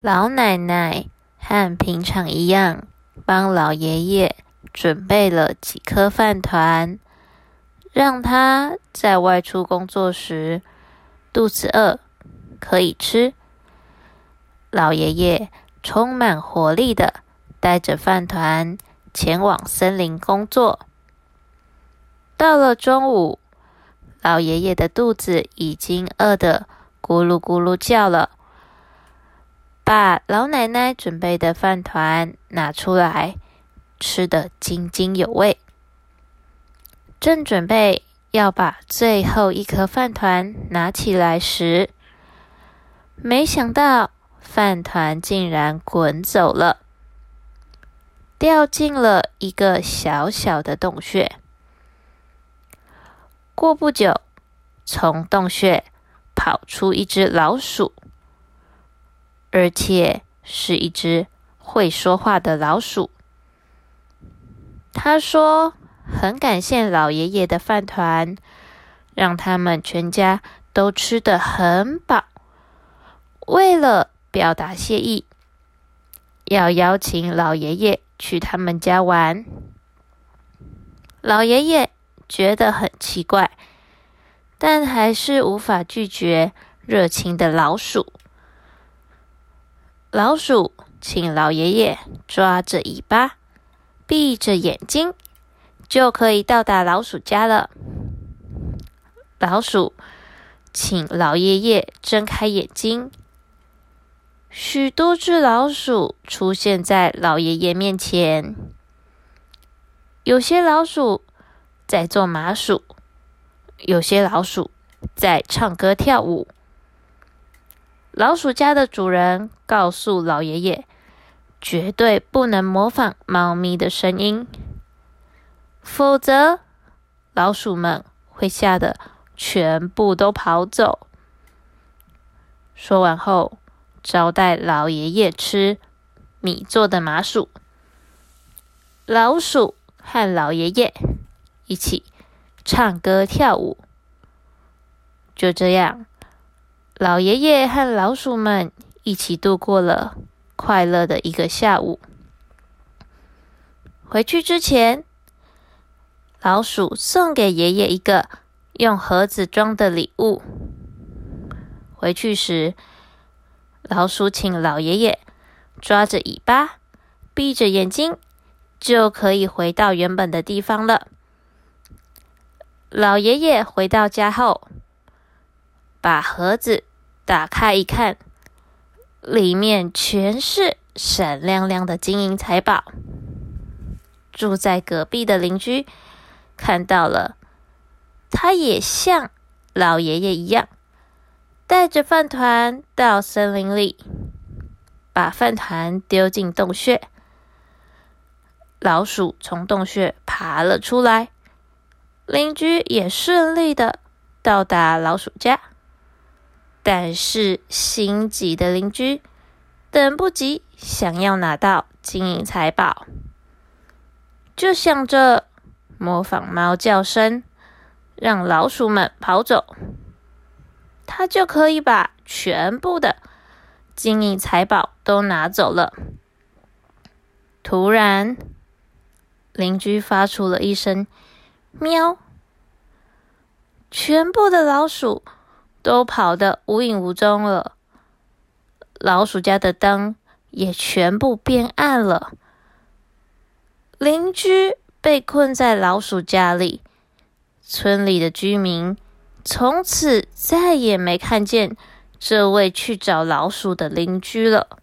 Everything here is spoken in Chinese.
老奶奶和平常一样，帮老爷爷准备了几颗饭团，让他在外出工作时肚子饿可以吃。老爷爷充满活力的带着饭团前往森林工作。到了中午，老爷爷的肚子已经饿得咕噜咕噜叫了。把老奶奶准备的饭团拿出来，吃得津津有味。正准备要把最后一颗饭团拿起来时，没想到饭团竟然滚走了，掉进了一个小小的洞穴。过不久，从洞穴跑出一只老鼠。而且是一只会说话的老鼠。他说：“很感谢老爷爷的饭团，让他们全家都吃得很饱。为了表达谢意，要邀请老爷爷去他们家玩。”老爷爷觉得很奇怪，但还是无法拒绝热情的老鼠。老鼠请老爷爷抓着尾巴，闭着眼睛，就可以到达老鼠家了。老鼠请老爷爷睁开眼睛，许多只老鼠出现在老爷爷面前。有些老鼠在做麻薯，有些老鼠在唱歌跳舞。老鼠家的主人告诉老爷爷，绝对不能模仿猫咪的声音，否则老鼠们会吓得全部都跑走。说完后，招待老爷爷吃米做的麻薯。老鼠和老爷爷一起唱歌跳舞，就这样。老爷爷和老鼠们一起度过了快乐的一个下午。回去之前，老鼠送给爷爷一个用盒子装的礼物。回去时，老鼠请老爷爷抓着尾巴，闭着眼睛，就可以回到原本的地方了。老爷爷回到家后，把盒子。打开一看，里面全是闪亮亮的金银财宝。住在隔壁的邻居看到了，他也像老爷爷一样，带着饭团到森林里，把饭团丢进洞穴。老鼠从洞穴爬了出来，邻居也顺利的到达老鼠家。但是心急的邻居等不及，想要拿到金银财宝，就想着模仿猫叫声，让老鼠们跑走，他就可以把全部的金银财宝都拿走了。突然，邻居发出了一声“喵”，全部的老鼠。都跑得无影无踪了，老鼠家的灯也全部变暗了。邻居被困在老鼠家里，村里的居民从此再也没看见这位去找老鼠的邻居了。